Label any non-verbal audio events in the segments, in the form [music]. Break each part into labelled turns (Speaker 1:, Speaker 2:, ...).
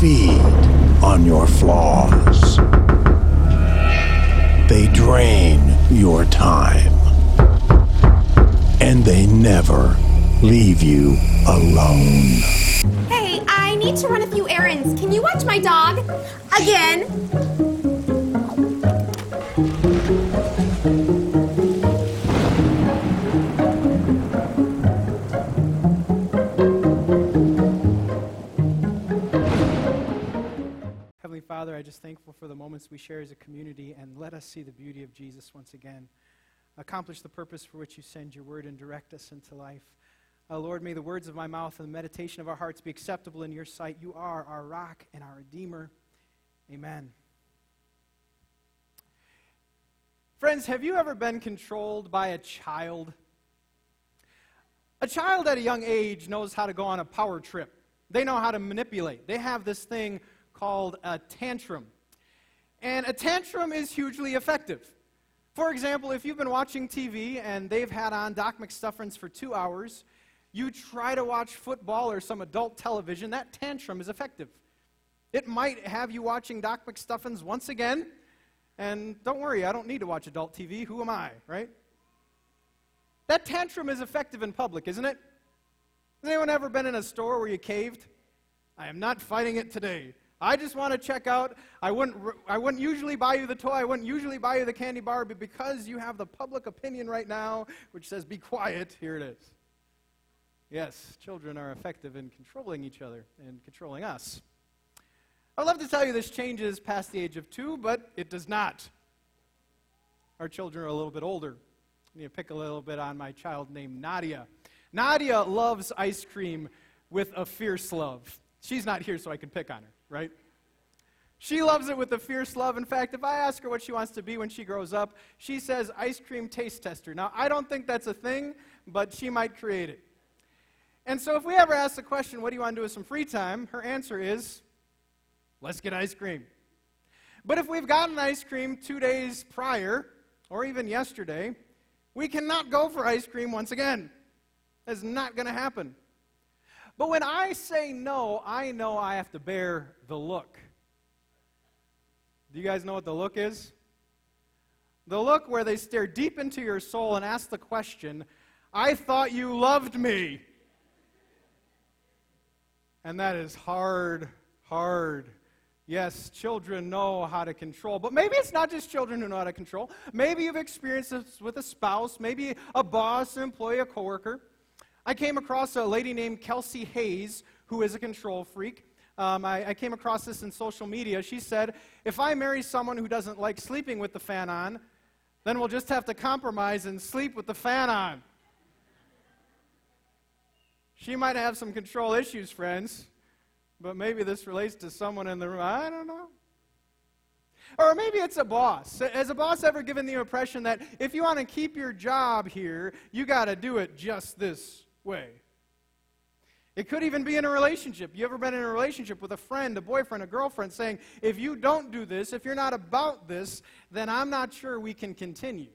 Speaker 1: feed on your flaws. They drain your time. And they never leave you alone.
Speaker 2: Hey, I need to run a few errands. Can you watch my dog? Again.
Speaker 3: Just thankful for the moments we share as a community and let us see the beauty of Jesus once again. Accomplish the purpose for which you send your word and direct us into life. Uh, Lord, may the words of my mouth and the meditation of our hearts be acceptable in your sight. You are our rock and our redeemer. Amen. Friends, have you ever been controlled by a child? A child at a young age knows how to go on a power trip. They know how to manipulate. They have this thing called a tantrum. And a tantrum is hugely effective. For example, if you've been watching TV and they've had on Doc McStuffins for two hours, you try to watch football or some adult television, that tantrum is effective. It might have you watching Doc McStuffins once again, and don't worry, I don't need to watch adult TV. Who am I, right? That tantrum is effective in public, isn't it? Has anyone ever been in a store where you caved? I am not fighting it today. I just want to check out. I wouldn't, I wouldn't usually buy you the toy. I wouldn't usually buy you the candy bar, but because you have the public opinion right now, which says be quiet, here it is. Yes, children are effective in controlling each other and controlling us. I'd love to tell you this changes past the age of two, but it does not. Our children are a little bit older. I need to pick a little bit on my child named Nadia. Nadia loves ice cream with a fierce love. She's not here, so I can pick on her right? She loves it with a fierce love. In fact, if I ask her what she wants to be when she grows up, she says ice cream taste tester. Now, I don't think that's a thing, but she might create it. And so, if we ever ask the question, what do you want to do with some free time? Her answer is, let's get ice cream. But if we've gotten ice cream two days prior, or even yesterday, we cannot go for ice cream once again. That's not going to happen. But when I say no, I know I have to bear the look. Do you guys know what the look is? The look where they stare deep into your soul and ask the question, I thought you loved me. And that is hard, hard. Yes, children know how to control, but maybe it's not just children who know how to control. Maybe you've experienced this with a spouse, maybe a boss, an employee, a coworker. I came across a lady named Kelsey Hayes, who is a control freak. Um, I, I, came across this in social media. She said, If I marry someone who doesn't like sleeping with the fan on, then we'll just have to compromise and sleep with the fan on. She might have some control issues, friends, but maybe this relates to someone in the room. I don't know. Or maybe it's a boss. Has a boss ever given the impression that if you want to keep your job here, you got to do it just this way. It could even be in a relationship. You ever been in a relationship with a friend, a boyfriend, a girlfriend saying, if you don't do this, if you're not about this, then I'm not sure we can continue.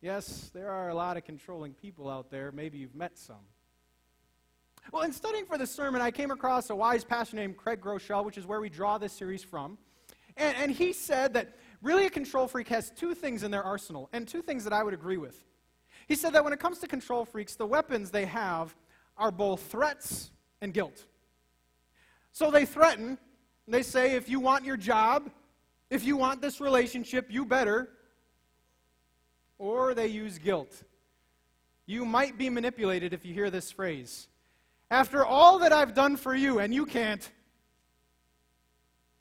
Speaker 3: Yes, there are a lot of controlling people out there. Maybe you've met some. Well, in studying for this sermon, I came across a wise pastor named Craig Groeschel, which is where we draw this series from. And, and he said that really a control freak has two things in their arsenal, and two things that I would agree with. He said that when it comes to control freaks, the weapons they have are both threats and guilt. So they threaten, they say, if you want your job, if you want this relationship, you better. Or they use guilt. You might be manipulated if you hear this phrase. After all that I've done for you, and you can't.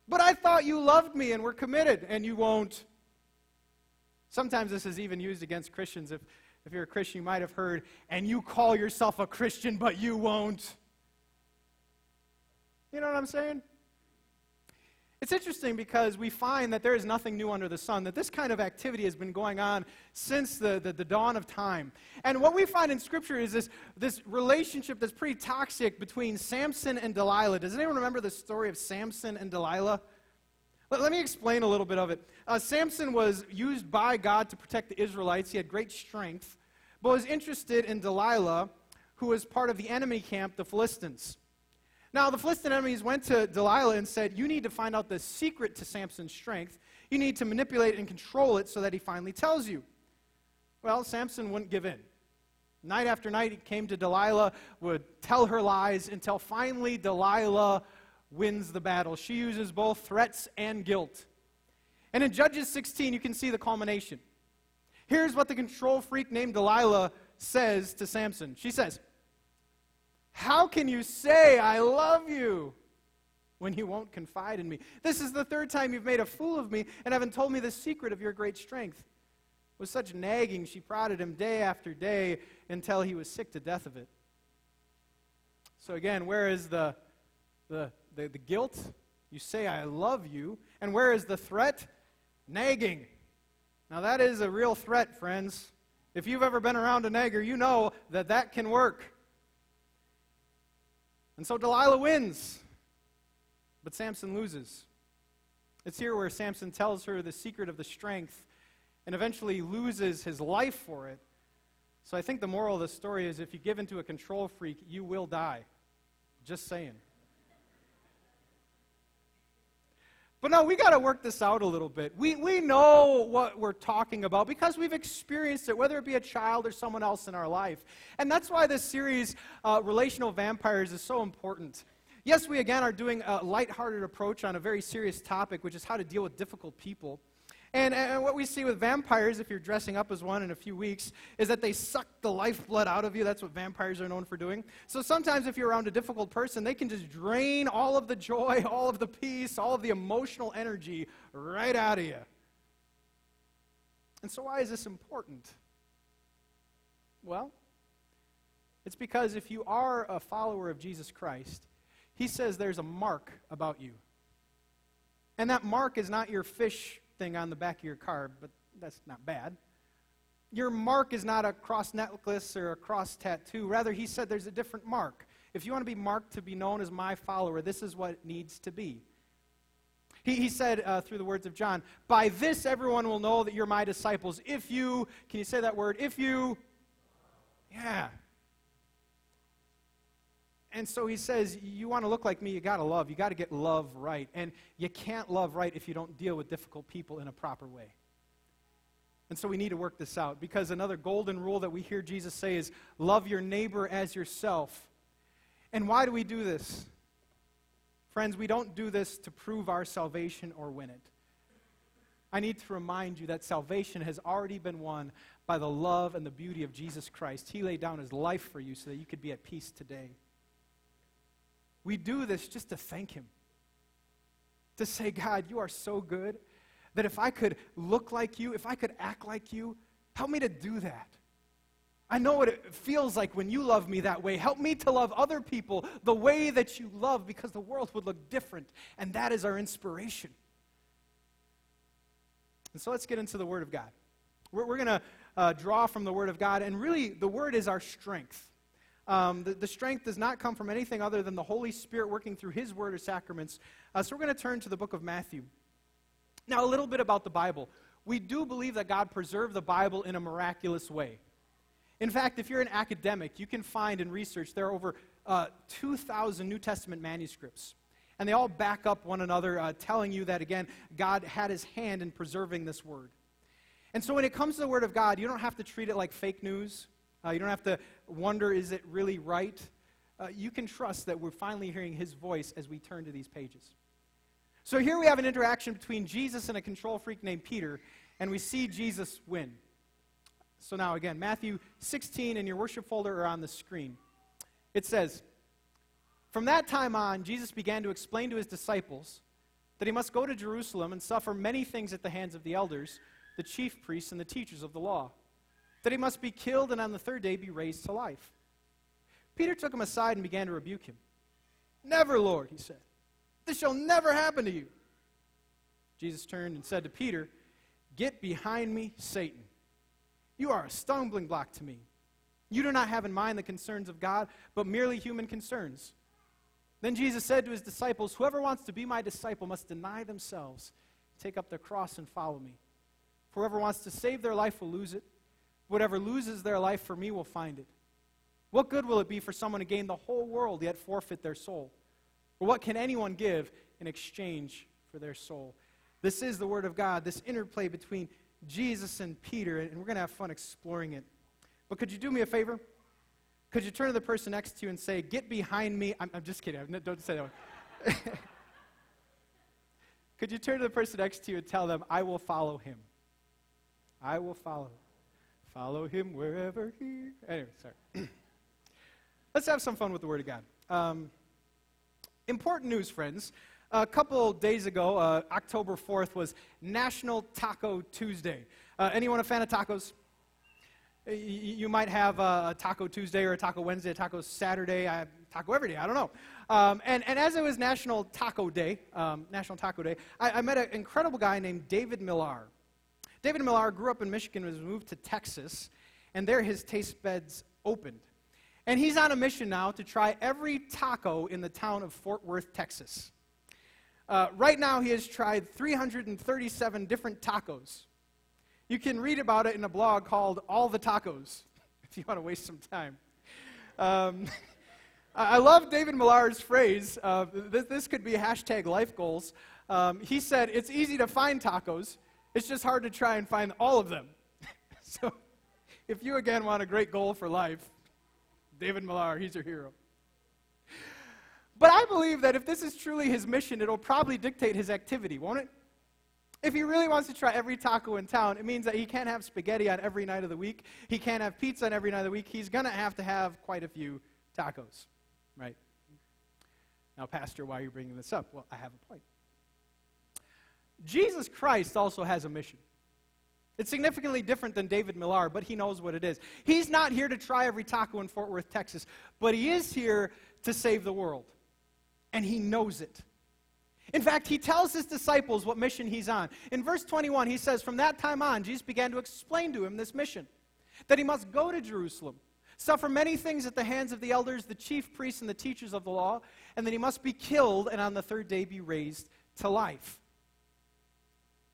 Speaker 3: But I thought you loved me and were committed, and you won't. Sometimes this is even used against Christians. If if you're a Christian, you might have heard, and you call yourself a Christian, but you won't. You know what I'm saying? It's interesting because we find that there is nothing new under the sun, that this kind of activity has been going on since the, the, the, dawn of time. And what we find in Scripture is this, this relationship that's pretty toxic between Samson and Delilah. Does anyone remember the story of Samson and Delilah? Let, let me explain a little bit of it. Uh, Samson was used by God to protect the Israelites. He had great strength, but was interested in Delilah, who was part of the enemy camp, the Philistines. Now, the Philistine enemies went to Delilah and said, You need to find out the secret to Samson's strength. You need to manipulate and control it so that he finally tells you. Well, Samson wouldn't give in. Night after night, he came to Delilah, would tell her lies until finally Delilah wins the battle. She uses both threats and guilt. And in Judges 16, you can see the culmination. Here's what the control freak named Delilah says to Samson. She says, How can you say I love you when you won't confide in me? This is the third time you've made a fool of me and haven't told me the secret of your great strength. With such nagging, she prodded him day after day until he was sick to death of it. So, again, where is the, the, the, the guilt? You say, I love you. And where is the threat? Nagging. Now, that is a real threat, friends. If you've ever been around a nagger, you know that that can work. And so Delilah wins, but Samson loses. It's here where Samson tells her the secret of the strength and eventually loses his life for it. So I think the moral of the story is if you give into a control freak, you will die. Just saying. But no, we got to work this out a little bit. We, we know what we're talking about because we've experienced it, whether it be a child or someone else in our life. And that's why this series, uh, Relational Vampires, is so important. Yes, we again are doing a lighthearted approach on a very serious topic, which is how to deal with difficult people. And, and what we see with vampires, if you're dressing up as one in a few weeks, is that they suck the lifeblood out of you. That's what vampires are known for doing. So sometimes, if you're around a difficult person, they can just drain all of the joy, [laughs] all of the peace, all of the emotional energy right out of you. And so, why is this important? Well, it's because if you are a follower of Jesus Christ, he says there's a mark about you. And that mark is not your fish thing on the back of your car, but that's not bad. Your mark is not a cross necklace or a cross tattoo. Rather, he said there's a different mark. If you want to be marked to be known as my follower, this is what it needs to be. He, he said uh, through the words of John, By this everyone will know that you're my disciples. If you, can you say that word? If you, yeah. And so he says, You want to look like me, you got to love. You got to get love right. And you can't love right if you don't deal with difficult people in a proper way. And so we need to work this out because another golden rule that we hear Jesus say is love your neighbor as yourself. And why do we do this? Friends, we don't do this to prove our salvation or win it. I need to remind you that salvation has already been won by the love and the beauty of Jesus Christ. He laid down his life for you so that you could be at peace today. We do this just to thank Him. To say, God, you are so good that if I could look like you, if I could act like you, help me to do that. I know what it feels like when you love me that way. Help me to love other people the way that you love because the world would look different. And that is our inspiration. And so let's get into the Word of God. We're, we're going to uh, draw from the Word of God, and really, the Word is our strength. Um, the, the, strength does not come from anything other than the Holy Spirit working through His Word or sacraments. Uh, so we're going to turn to the book of Matthew. Now, a little bit about the Bible. We do believe that God preserved the Bible in a miraculous way. In fact, if you're an academic, you can find in research there are over uh, 2,000 New Testament manuscripts. And they all back up one another, uh, telling you that, again, God had his hand in preserving this word. And so when it comes to the Word of God, you don't have to treat it like fake news. Uh, you don't have to wonder, is it really right? Uh, you can trust that we're finally hearing his voice as we turn to these pages. So here we have an interaction between Jesus and a control freak named Peter, and we see Jesus win. So now, again, Matthew 16 in your worship folder are on the screen. It says, From that time on, Jesus began to explain to his disciples that he must go to Jerusalem and suffer many things at the hands of the elders, the chief priests, and the teachers of the law that he must be killed and on the third day be raised to life. Peter took him aside and began to rebuke him. Never, Lord, he said. This shall never happen to you. Jesus turned and said to Peter, Get behind me, Satan. You are a stumbling block to me. You do not have in mind the concerns of God, but merely human concerns. Then Jesus said to his disciples, Whoever wants to be my disciple must deny themselves, take up their cross, and follow me. For whoever wants to save their life will lose it Whatever loses their life for me will find it. What good will it be for someone to gain the whole world yet forfeit their soul? Or what can anyone give in exchange for their soul? This is the Word of God, this interplay between Jesus and Peter, and we're going to have fun exploring it. But could you do me a favor? Could you turn to the person next to you and say, Get behind me? I'm, I'm just kidding. Don't say that [laughs] could you turn to the person next to you and tell them, I will follow him? I will follow. Follow him wherever he. Anyway, sorry. [clears throat] Let's have some fun with the Word of God. Um, important news, friends. A couple days ago, uh, October 4th, was National Taco Tuesday. Uh, anyone a fan of tacos? You might have a Taco Tuesday or a Taco Wednesday, a Taco Saturday, I taco every day, I don't know. Um, and, and as it was National Taco Day, um, National Taco Day, I, I met an incredible guy named David Millar. David Millar grew up in Michigan, was moved to Texas, and there his taste buds opened. And he's on a mission now to try every taco in the town of Fort Worth, Texas. Uh, right now, he has tried 337 different tacos. You can read about it in a blog called All the Tacos, [laughs] if you want to waste some time. Um, [laughs] I love David Millar's phrase. Uh, this, this, could be hashtag life goals. Um, he said, It's easy to find tacos, it's just hard to try and find all of them. [laughs] so, if you again want a great goal for life, David Millar, he's your hero. But I believe that if this is truly his mission, it'll probably dictate his activity, won't it? If he really wants to try every taco in town, it means that he can't have spaghetti on every night of the week. He can't have pizza on every night of the week. He's going to have to have quite a few tacos, right? Now, Pastor, why are you bringing this up? Well, I have a point. Jesus Christ also has a mission. It's significantly different than David Millar, but he knows what it is. He's not here to try every taco in Fort Worth, Texas, but he is here to save the world. And he knows it. In fact, he tells his disciples what mission he's on. In verse 21, he says, From that time on, Jesus began to explain to him this mission that he must go to Jerusalem, suffer many things at the hands of the elders, the chief priests, and the teachers of the law, and that he must be killed and on the third day be raised to life.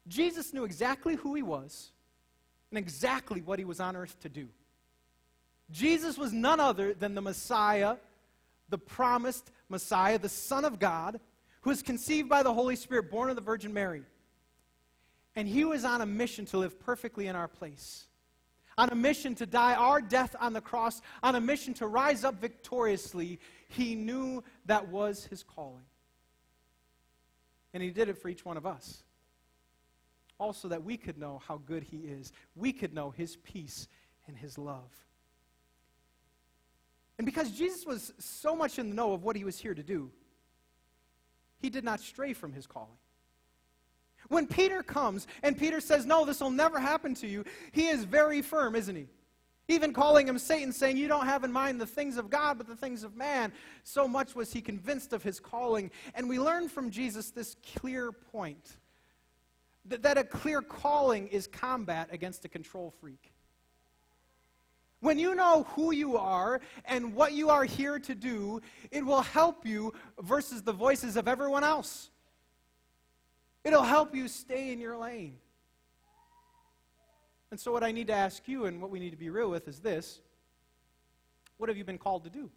Speaker 3: Jesus knew exactly who he was and exactly what he was on earth to do. Jesus was none other than the Messiah, the promised Messiah, the Son of God who was conceived by the Holy Spirit, born of the Virgin Mary. And he was on a mission to live perfectly in our place, on a mission to die our death on the cross, on a mission to rise up victoriously. He knew that was his calling. And he did it for each one of us. Also, that we could know how good he is, we could know his peace and his love. And because Jesus was so much in the know of what he was here to do, he did not stray from his calling. When Peter comes and Peter says, No, this will never happen to you, he is very firm, isn't he? Even calling him Satan, saying, You don't have in mind the things of God, but the things of man. So much was he convinced of his calling. And we learn from Jesus this clear point that, a clear calling is combat against a control freak. When you know who you are and what you are here to do, it will help you versus the voices of everyone else. It'll help you stay in your lane. And so, what I need to ask you and what we need to be real with is this What have you been called to do?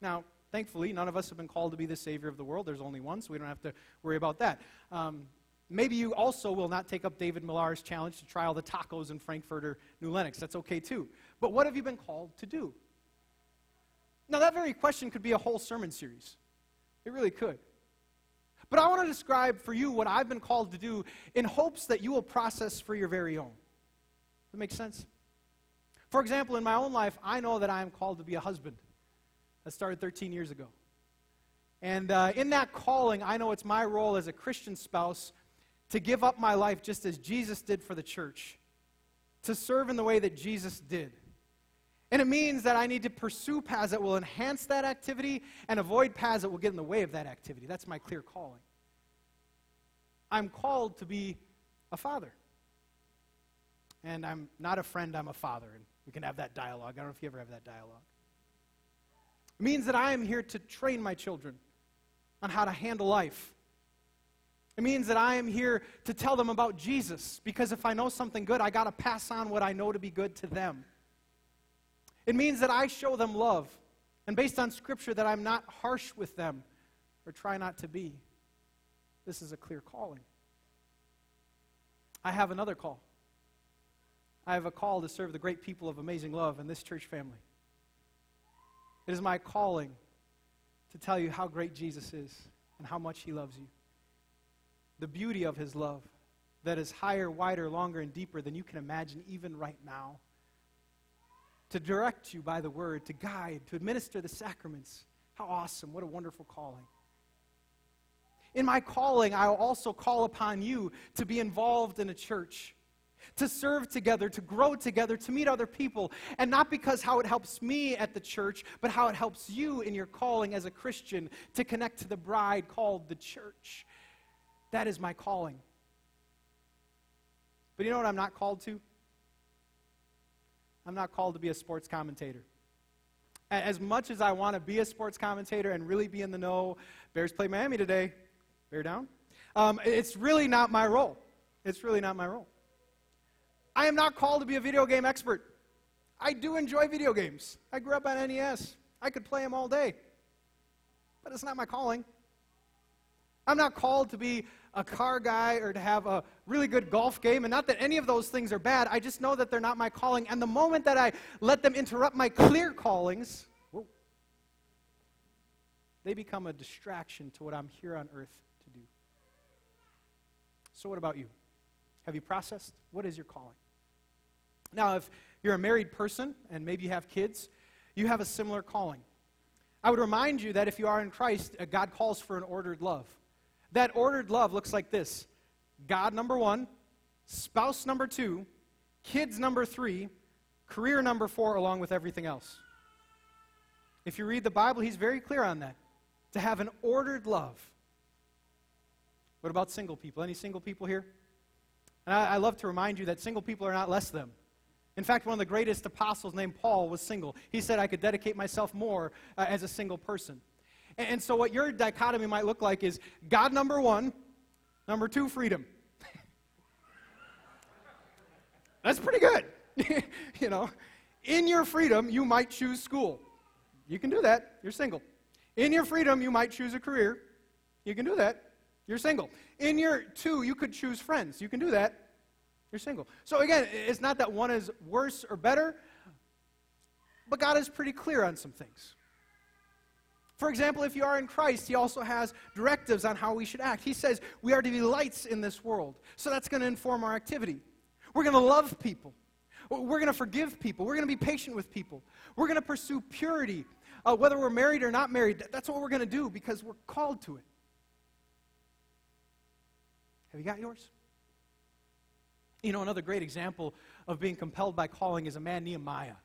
Speaker 3: Now, thankfully, none of us have been called to be the Savior of the world. There's only one, so we don't have to worry about that. Um, Maybe you also will not take up David Millar's challenge to try all the tacos in Frankfort or New Lenox. That's okay too. But what have you been called to do? Now, that very question could be a whole sermon series. It really could. But I want to describe for you what I've been called to do in hopes that you will process for your very own. Does that makes sense? For example, in my own life, I know that I am called to be a husband. That started 13 years ago. And uh, in that calling, I know it's my role as a Christian spouse to give up my life just as Jesus did for the church, to serve in the way that Jesus did. And it means that I need to pursue paths that will enhance that activity and avoid paths that will get in the way of that activity. That's my clear calling. I'm called to be a father. And I'm not a friend, I'm a father. And we can have that dialogue. I don't know if you ever have that dialogue. It means that I am here to train my children on how to handle life it means that I am here to tell them about Jesus because if I know something good, I got to pass on what I know to be good to them. It means that I show them love. And based on scripture, that I'm not harsh with them, or try not to be. This is a clear calling. I have another call. I have a call to serve the great people of amazing love in this church family. It is my calling to tell you how great Jesus is and how much he loves you. The beauty of his love that is higher, wider, longer, and deeper than you can imagine even right now. To direct you by the word, to guide, to administer the sacraments. How awesome. What a wonderful calling. In my calling, I will also call upon you to be involved in a church, to serve together, to grow together, to meet other people. And not because how it helps me at the church, but how it helps you in your calling as a Christian to connect to the bride called the church. That is my calling. But you know what I'm not called to? I'm not called to be a sports commentator. As much as I want to be a sports commentator and really be in the know, Bears play Miami today. Bear down. Um, it's really not my role. It's really not my role. I am not called to be a video game expert. I do enjoy video games. I grew up on NES. I could play them all day. But it's not my calling. I'm not called to be a car guy or to have a really good golf game. And not that any of those things are bad. I just know that they're not my calling. And the moment that I let them interrupt my clear callings, whoa, they become a distraction to what I'm here on earth to do. So, what about you? Have you processed? What is your calling? Now, if you're a married person and maybe you have kids, you have a similar calling. I would remind you that if you are in Christ, uh, God calls for an ordered love. That ordered love looks like this God, number one, spouse, number two, kids, number three, career, number four, along with everything else. If you read the Bible, he's very clear on that. To have an ordered love. What about single people? Any single people here? And I, I love to remind you that single people are not less than. In fact, one of the greatest apostles named Paul was single. He said, I could dedicate myself more uh, as a single person. And, so, what your dichotomy might look like is God, number one, number two, freedom. [laughs] That's pretty good. [laughs] you know, in your freedom, you might choose school. You can do that. You're single. In your freedom, you might choose a career. You can do that. You're single. In your two, you could choose friends. You can do that. You're single. So again, it's not that one is worse or better, but God is pretty clear on some things. For example, if you are in Christ, He also has directives on how we should act. He says we are to be lights in this world. So that's going to inform our activity. We're going to love people. We're going to forgive people. We're going to be patient with people. We're going to pursue purity. Uh, whether we're married or not married, that's what we're going to do because we're called to it. Have you got yours? You know, another great example of being compelled by calling is a man, Nehemiah.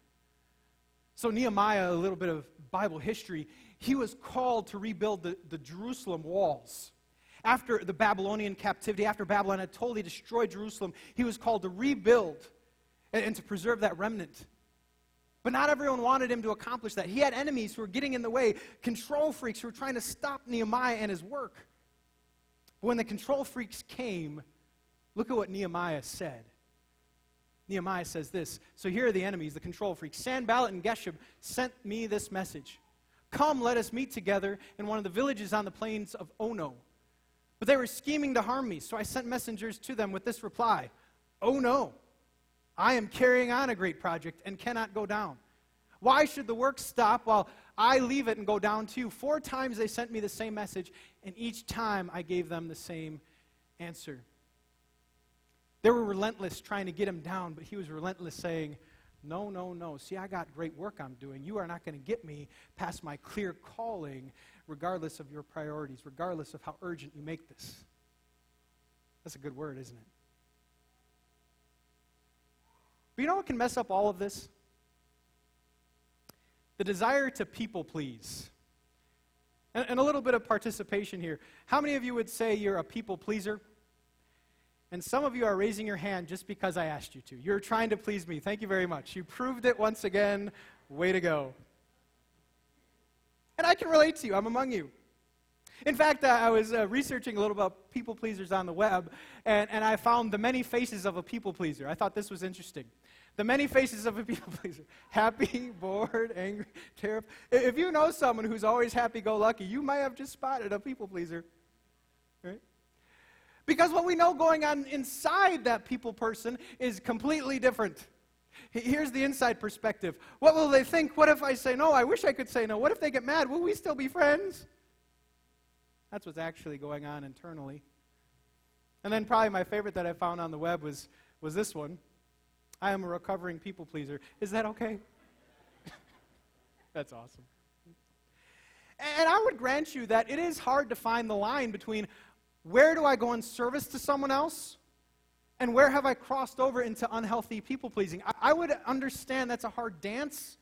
Speaker 3: So, Nehemiah, a little bit of Bible history, he was called to rebuild the, the Jerusalem walls. After the Babylonian captivity, after Babylon had totally destroyed Jerusalem, he was called to rebuild and, and to preserve that remnant. But not everyone wanted him to accomplish that. He had enemies who were getting in the way, control freaks who were trying to stop Nehemiah and his work. But when the control freaks came, Look at what Nehemiah said. Nehemiah says this So here are the enemies, the control freaks. Sanballat and Geshem sent me this message Come, let us meet together in one of the villages on the plains of Ono. But they were scheming to harm me, so I sent messengers to them with this reply Oh no, I am carrying on a great project and cannot go down. Why should the work stop while I leave it and go down too? Four times they sent me the same message, and each time I gave them the same answer. They were relentless trying to get him down, but he was relentless saying, No, no, no. See, I got great work I'm doing. You are not going to get me past my clear calling, regardless of your priorities, regardless of how urgent you make this. That's a good word, isn't it? But you know what can mess up all of this? The desire to people please. And, and, a little bit of participation here. How many of you would say you're a people pleaser? And some of you are raising your hand just because I asked you to. You're trying to please me. Thank you very much. You proved it once again. Way to go. And I can relate to you. I'm among you. In fact, uh, I was uh, researching a little about people pleasers on the web, and, and I found the many faces of a people pleaser. I thought this was interesting. The many faces of a people [laughs] pleaser happy, bored, angry, terrified. If you know someone who's always happy go lucky, you might have just spotted a people pleaser. Because what we know going on inside that people person is completely different. Here's the inside perspective. What will they think? What if I say no? I wish I could say no. What if they get mad? Will we still be friends? That's what's actually going on internally. And then probably my favorite that I found on the web was, was this one. I am a recovering people pleaser. Is that okay? [laughs] That's awesome. And I would grant you that it is hard to find the line between where do I go in service to someone else and where have I crossed over into unhealthy people pleasing? I, I, would understand that's a hard dance.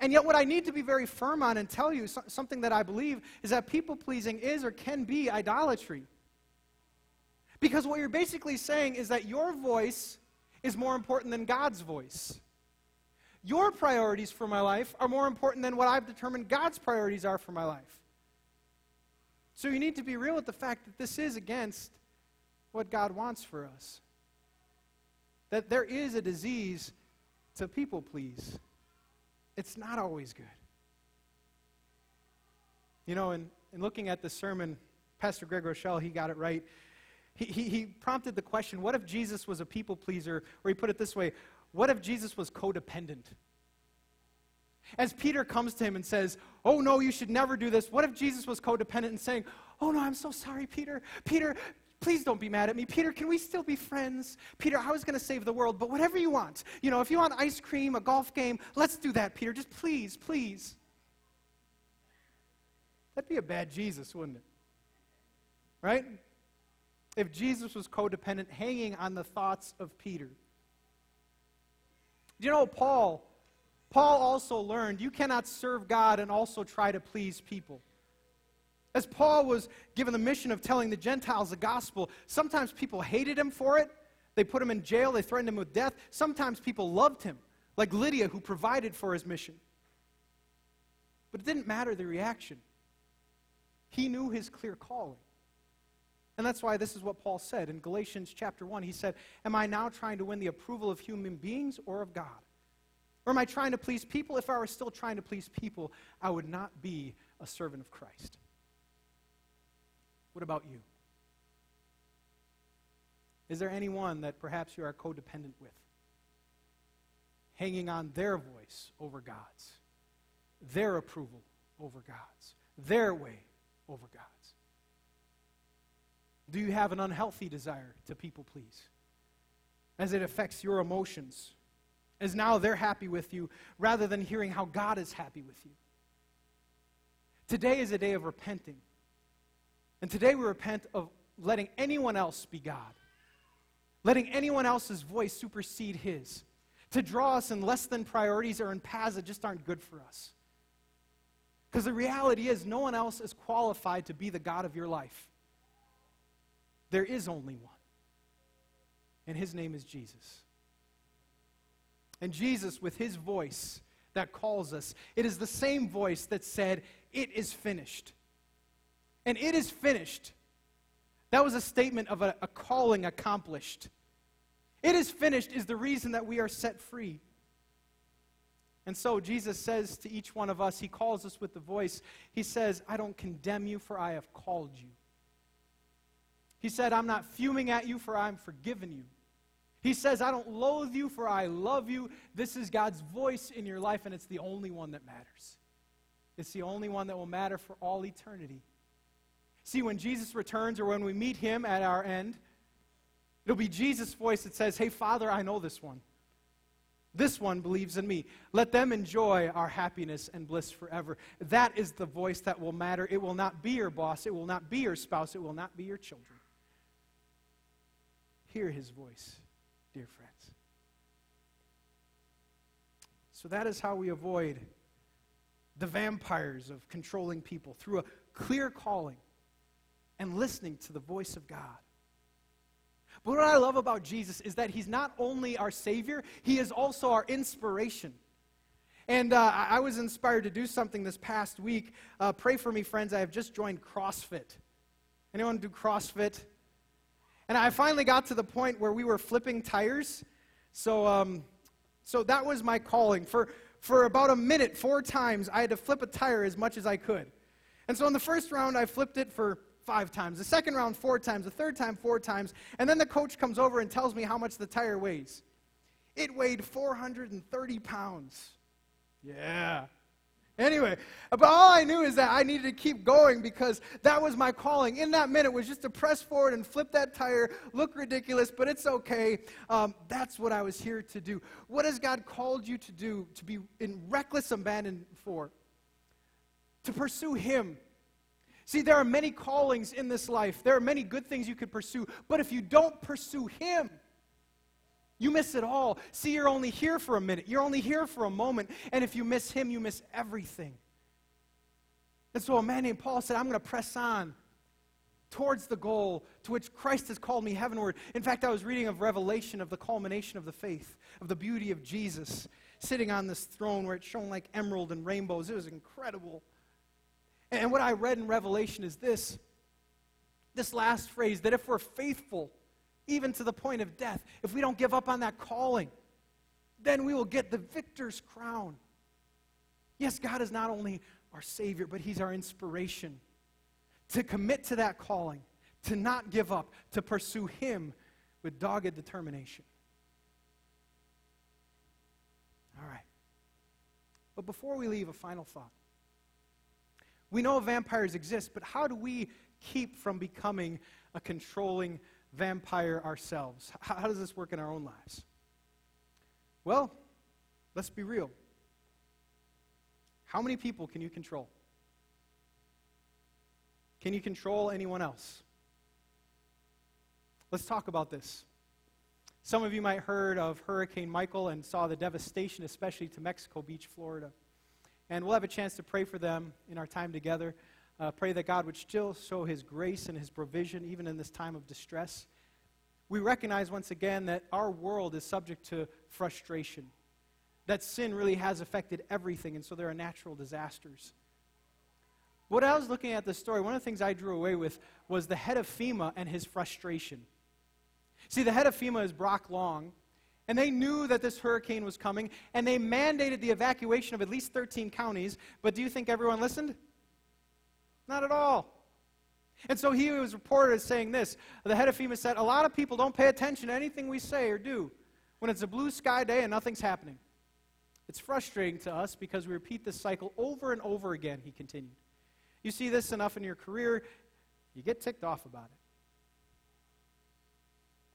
Speaker 3: And yet, what I need to be very firm on and tell you so, something that I believe is that people pleasing is or can be idolatry. Because what you're basically saying is that your voice is more important than God's voice. Your priorities for my life are more important than what I've determined God's priorities are for my life. So you need to be real with the fact that this is against what God wants for us. That there is a disease to people please. It's not always good. You know, in, in looking at the sermon, Pastor Craig Groeschel, he got it right. He, he, he prompted the question what if Jesus was a people pleaser? Or he put it this way what if Jesus was codependent? As Peter comes to him and says, Oh, no, you should never do this. What if Jesus was codependent and saying, Oh, no, I'm so sorry, Peter. Peter, please don't be mad at me. Peter, can we still be friends? Peter, I was going to save the world, but whatever you want. You know, if you want ice cream, a golf game, let's do that, Peter. Just please, please. That'd be a bad Jesus, wouldn't it? Right? If Jesus was codependent, hanging on the thoughts of Peter. Do you know Paul? Paul also learned you cannot serve God and also try to please people. As Paul was given the mission of telling the Gentiles the gospel, sometimes people hated him for it. They put him in jail, they threatened him with death. Sometimes people loved him, like Lydia, who provided for his mission. But it didn't matter the reaction. He knew his clear calling. And that's why this is what Paul said in Galatians chapter 1. He said, Am I now trying to win the approval of human beings or of God? Or am I trying to please people? If I were still trying to please people, I would not be a servant of Christ. What about you? Is there anyone that perhaps you are codependent with? Hanging on their voice over God's, their approval over God's, their way over God's. Do you have an unhealthy desire to people please? As it affects your emotions, as now they're happy with you, rather than hearing how God is happy with you. Today is a day of repenting and today we repent of letting anyone else be God, letting anyone else's voice supersede His, to draw us in less than priorities or in paths that just aren't good for us. Because the reality is, no one else is qualified to be the God of your life. There is only one, and His name is Jesus. And Jesus, with His voice that calls us, it is the same voice that said, It is finished and it is finished. That was a statement of a, a, calling accomplished. It is finished is the reason that we are set free. And so Jesus says to each one of us, He calls us with the voice, He says, I don't condemn you, for I have called you. He said, I'm not fuming at you, for I'm forgiven you. He says, I don't loathe you, for I love you. This is God's voice in your life, and it's the only one that matters. It's the only one that will matter for all eternity. See, when Jesus returns or when we meet him at our end, it'll be Jesus' voice that says, Hey, Father, I know this one. This one believes in me. Let them enjoy our happiness and bliss forever. That is the voice that will matter. It will not be your boss. It will not be your spouse. It will not be your children. Hear his voice, dear friends. So that is how we avoid the vampires of controlling people through a clear calling and listening to the voice of God. But what I love about Jesus is that he's not only our Savior, he is also our inspiration. And uh, I was inspired to do something this past week. Uh, pray for me, friends. I have just joined CrossFit. Anyone do CrossFit? And I finally got to the point where we were flipping tires. So um, So that was my calling. For, for about a minute, four times, I had to flip a tire as much as I could. And so in the first round, I flipped it for five times. The second round, four times. The third time, four times. And then the coach comes over and tells me how much the tire weighs. It weighed 430 pounds. Yeah. Anyway, but all I knew is that I needed to keep going because that was my calling. In that minute was just to press forward and flip that tire, look ridiculous, but it's okay. Um, that's what I was here to do. What has God called you to do, to be in reckless abandon for? To pursue Him. See, there are many callings in this life. There are many good things you could pursue, but if you don't pursue Him, you miss it all. See, you're only here for a minute, you're only here for a moment, and if you miss him, you miss everything. And so a man named Paul said, I'm going to press on towards the goal to which Christ has called me heavenward. In fact, I was reading of Revelation of the culmination of the faith, of the beauty of Jesus sitting on this throne where it shone like emerald and rainbows. It was incredible. And what I read in Revelation is this this last phrase that if we're faithful, even to the point of death, if we don't give up on that calling, then we will get the victor's crown. Yes, God is not only our Savior, but He's our inspiration to commit to that calling, to not give up, to pursue Him with dogged determination. All right. But before we leave, a final thought. We know vampires exist, but how do we keep from becoming a controlling vampire ourselves? How, how does this work in our own lives? Well, let's be real. How many people can you control? Can you control anyone else? Let's talk about this. Some of you might heard of Hurricane Michael and saw the devastation, especially to Mexico Beach, Florida. And we'll have a chance to pray for them in our time together. Uh, pray that God would still show His grace and His provision even in this time of distress. We recognize once again that our world is subject to frustration, that sin really has affected everything, and so there are natural disasters. What I was looking at this story, one of the things I drew away with was the head of FEMA and his frustration. See, the head of FEMA is Brock Long, and they knew that this hurricane was coming, and they mandated the evacuation of at least 13 counties. But do you think everyone listened? Not at all. And so he was reported as saying this. The head of FEMA said, A lot of people don't pay attention to anything we say or do when it's a blue sky day and nothing's happening. It's frustrating to us because we repeat this cycle over and over again, he continued. You see this enough in your career, you get ticked off about it.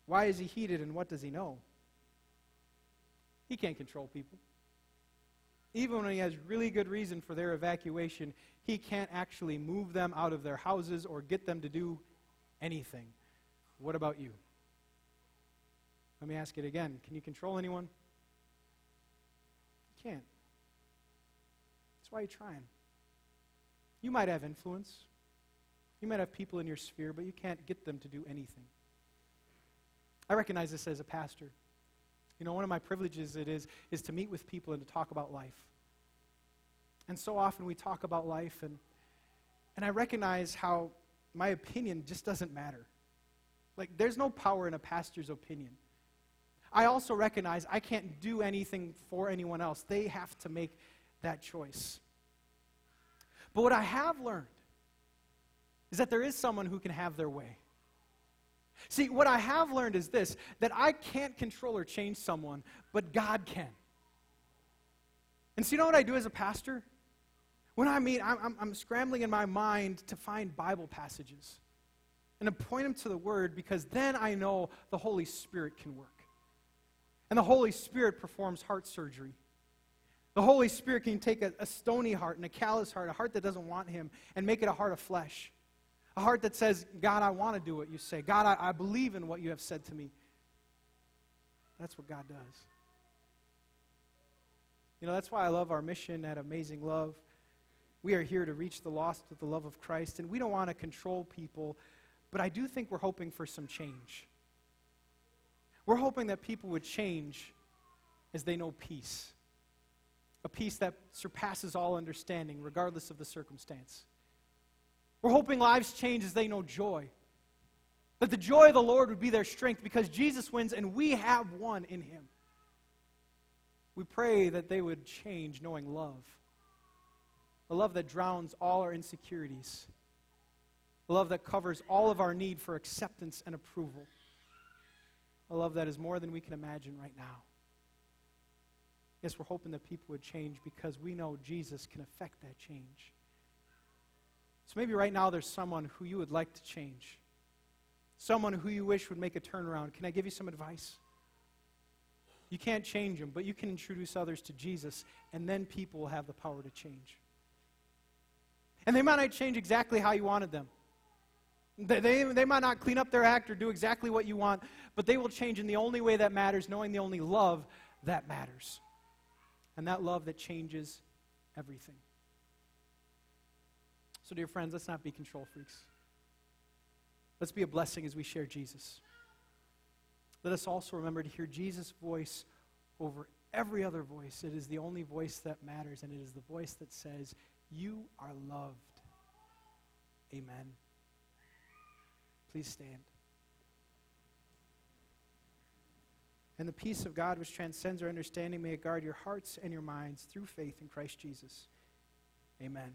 Speaker 3: Why is he heated and what does he know? He can't control people. Even when he has really good reason for their evacuation, he can't actually move them out of their houses or get them to do anything. What about you? Let me ask it again. Can you control anyone? You can't. That's why you're trying. You might have influence. You might have people in your sphere, but you can't get them to do anything. I recognize this as a pastor. You know, one of my privileges it is is to meet with people and to talk about life. And so often we talk about life, and, and I recognize how my opinion just doesn't matter. Like, there's no power in a pastor's opinion. I also recognize I can't do anything for anyone else, they have to make that choice. But what I have learned is that there is someone who can have their way. See, what I have learned is this that I can't control or change someone, but God can. And so, you know what I do as a pastor? When I mean, I'm, I'm, I'm scrambling in my mind to find Bible passages and to point them to the Word because then I know the Holy Spirit can work. And the Holy Spirit performs heart surgery. The Holy Spirit can take a, a, stony heart and a callous heart, a heart that doesn't want Him, and make it a heart of flesh. A heart that says, God, I want to do what you say. God, I, I believe in what you have said to me. That's what God does. You know, that's why I love our mission at Amazing Love. We are here to reach the lost with the love of Christ, and we don't want to control people, but I do think we're hoping for some change. We're hoping that people would change as they know peace, a peace that surpasses all understanding, regardless of the circumstance. We're hoping lives change as they know joy. That the joy of the Lord would be their strength because Jesus wins and we have one in him. We pray that they would change knowing love. A love that drowns all our insecurities. A love that covers all of our need for acceptance and approval. A love that is more than we can imagine right now. Yes, we're hoping that people would change because we know Jesus can affect that change. So maybe right now there's someone who you would like to change, someone who you wish would make a turnaround. Can I give you some advice? You can't change them, but you can introduce others to Jesus, and then people will have the power to change. And they might not change exactly how you wanted them. They, they, they, might not clean up their act or do exactly what you want, but they will change in the only way that matters, knowing the only love that matters. And that love that changes everything. So, dear friends, let's not be control freaks. Let's be a blessing as we share Jesus. Let us also remember to hear Jesus' voice over every other voice. It is the only voice that matters, and it is the voice that says, You are loved. Amen. Please stand. And the peace of God, which transcends our understanding, may it guard your hearts and your minds through faith in Christ Jesus. Amen.